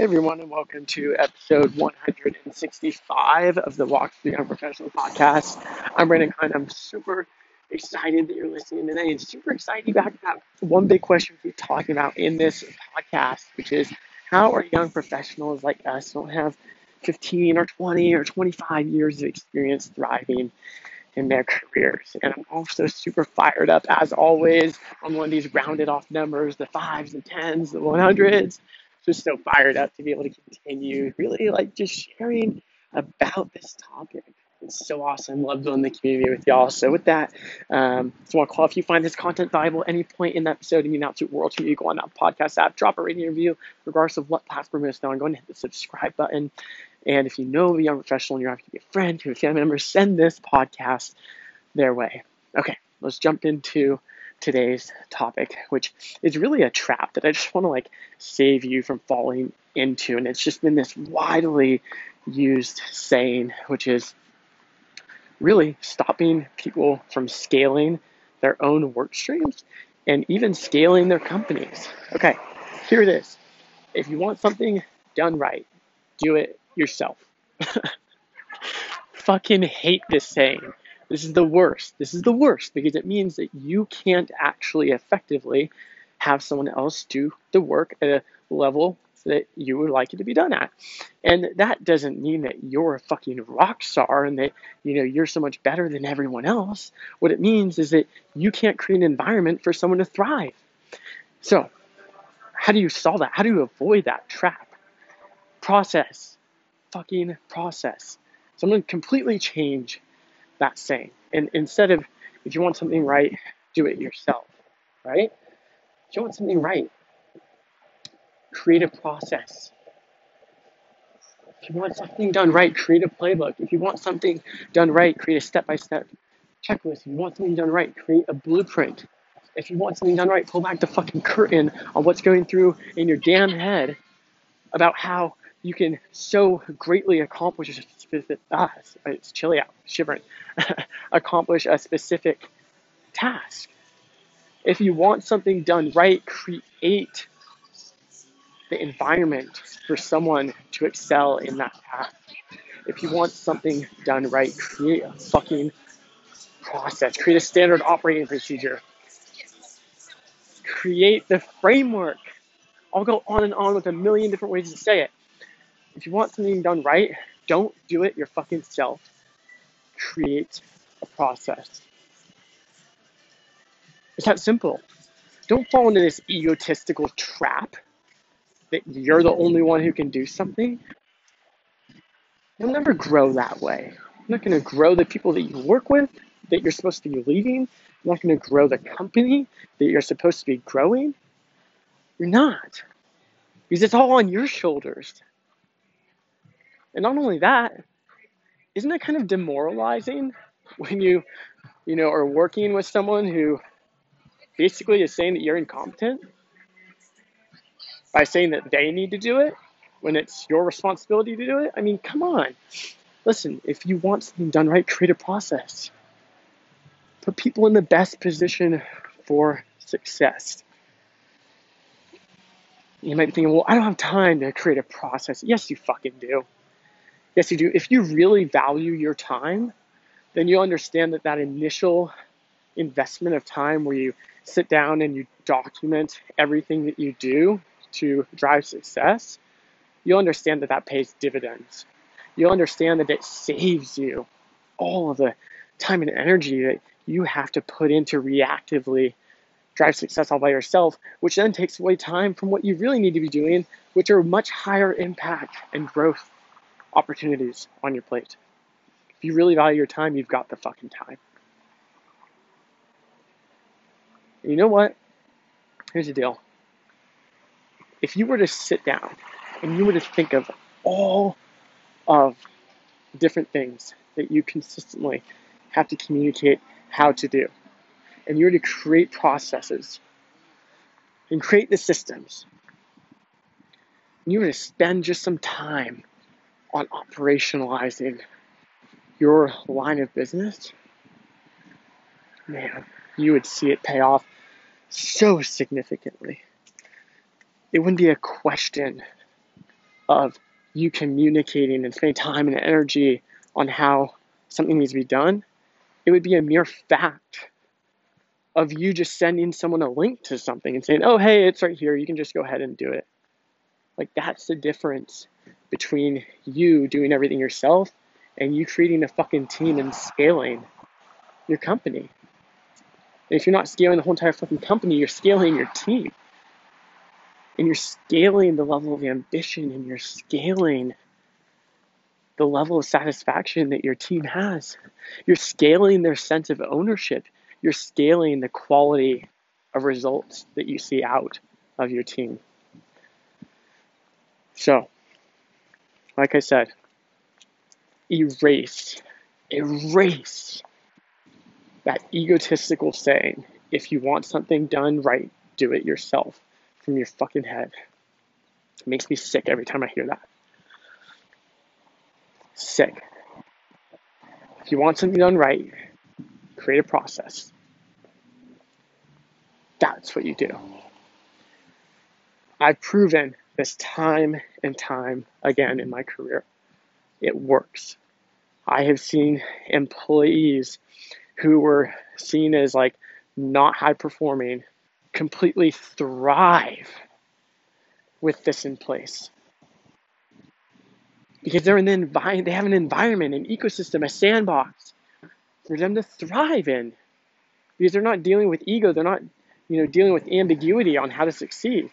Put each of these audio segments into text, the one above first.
Hey everyone, and welcome to episode 165 of the Walk to the Young Professional podcast. I'm Brandon Hunt. I'm super excited that you're listening today, and super excited you got that one big question we keep talking about in this podcast, which is how are young professionals like us don't have 15 or 20 or 25 years of experience thriving in their careers. And I'm also super fired up, as always, on one of these rounded off numbers the fives, the tens, the 100s just so fired up to be able to continue really like just sharing about this topic. It's so awesome. Love building the community with y'all. So with that, um, just want to call if you find this content valuable at any point in the episode and you now to world to you, go on that podcast app, drop a rating review, regardless of what platform it's on. Go and hit the subscribe button. And if you know a young professional and you're having to be a friend to a family member, send this podcast their way. Okay, let's jump into today's topic, which is really a trap that I just want to like save you from falling into. And it's just been this widely used saying, which is really stopping people from scaling their own work streams and even scaling their companies. Okay, here it is. If you want something done right, do it yourself. Fucking hate this saying. This is the worst. This is the worst because it means that you can't actually effectively have someone else do the work at a level that you would like it to be done at. And that doesn't mean that you're a fucking rock star and that you know you're so much better than everyone else. What it means is that you can't create an environment for someone to thrive. So, how do you solve that? How do you avoid that trap? Process. Fucking process. So I'm going to completely change that saying. And instead of, if you want something right, do it yourself, right? If you want something right, create a process. If you want something done right, create a playbook. If you want something done right, create a step by step checklist. If you want something done right, create a blueprint. If you want something done right, pull back the fucking curtain on what's going through in your damn head about how you can so greatly accomplish a specific, ah, it's chilly out, shivering, accomplish a specific task. If you want something done right, create the environment for someone to excel in that task. If you want something done right, create a fucking process, create a standard operating procedure, create the framework. I'll go on and on with a million different ways to say it. If you want something done right, don't do it your fucking self. Create a process. It's that simple. Don't fall into this egotistical trap that you're the only one who can do something. You'll never grow that way. You're not going to grow the people that you work with that you're supposed to be leading. You're not going to grow the company that you're supposed to be growing. You're not. Because it's all on your shoulders. And not only that, isn't that kind of demoralizing when you, you know, are working with someone who basically is saying that you're incompetent by saying that they need to do it when it's your responsibility to do it? I mean, come on. Listen, if you want something done right, create a process. Put people in the best position for success. You might be thinking, well, I don't have time to create a process. Yes, you fucking do. Yes, you do. If you really value your time, then you'll understand that that initial investment of time where you sit down and you document everything that you do to drive success, you'll understand that that pays dividends. You'll understand that it saves you all of the time and energy that you have to put into reactively drive success all by yourself, which then takes away time from what you really need to be doing, which are much higher impact and growth opportunities on your plate. If you really value your time, you've got the fucking time. And you know what? Here's the deal. If you were to sit down and you were to think of all of different things that you consistently have to communicate how to do, and you were to create processes and create the systems, and you were to spend just some time on operationalizing your line of business, man, you would see it pay off so significantly. It wouldn't be a question of you communicating and spending time and energy on how something needs to be done, it would be a mere fact of you just sending someone a link to something and saying, oh, hey, it's right here. You can just go ahead and do it. Like, that's the difference between you doing everything yourself and you creating a fucking team and scaling your company. And if you're not scaling the whole entire fucking company, you're scaling your team. And you're scaling the level of ambition and you're scaling the level of satisfaction that your team has. You're scaling their sense of ownership. You're scaling the quality of results that you see out of your team. So, like I said, erase, erase that egotistical saying if you want something done right, do it yourself from your fucking head. It makes me sick every time I hear that sick. If you want something done right, create a process. That's what you do. I've proven this time and time again in my career. It works. I have seen employees who were seen as like not high performing completely thrive with this in place because they're in the environment, they have an environment, an ecosystem, a sandbox for them to thrive in. Because they're not dealing with ego, they're not, you know, dealing with ambiguity on how to succeed.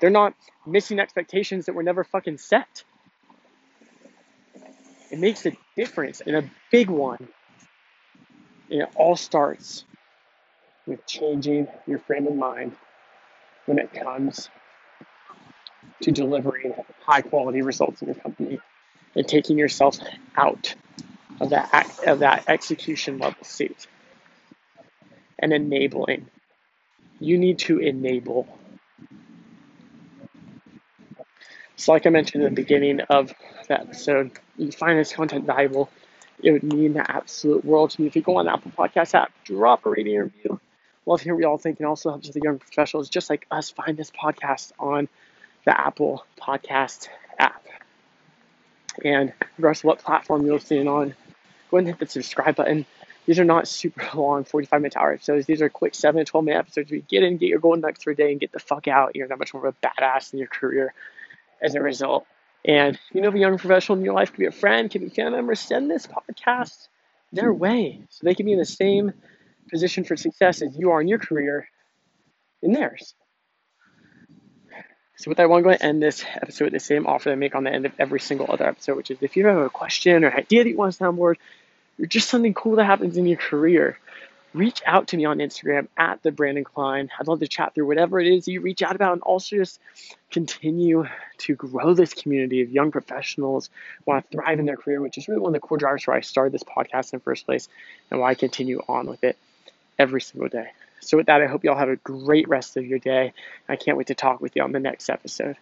They're not missing expectations that were never fucking set. It makes a difference and a big one. And it all starts with changing your frame of mind when it comes to delivering high quality results in your company and taking yourself out of that of that execution level seat and enabling. You need to enable. So, like I mentioned in the beginning of the episode, if you find this content valuable. It would mean the absolute world to me if you go on the Apple Podcast app, drop a rating review. Love hearing what y'all think, and also helps the young professionals just like us find this podcast on the Apple Podcast app. And regardless of what platform you're listening on, go ahead and hit the subscribe button. These are not super long 45 minute hour episodes. These are quick 7 to 12 minute episodes where you get in, get your golden nuggets for a day, and get the fuck out. You're that much more of a badass in your career as a result. And you know, if a young professional in your life could be a friend, could be a family member, send this podcast their way so they can be in the same position for success as you are in your career in theirs. So with that, I want to end this episode with the same offer that I make on the end of every single other episode, which is if you have a question or idea that you want to soundboard, or just something cool that happens in your career, reach out to me on Instagram at the Brandon Klein. I'd love to chat through whatever it is you reach out about and also just continue to grow this community of young professionals who want to thrive in their career, which is really one of the core drivers why I started this podcast in the first place and why I continue on with it every single day. So, with that, I hope you all have a great rest of your day. I can't wait to talk with you on the next episode.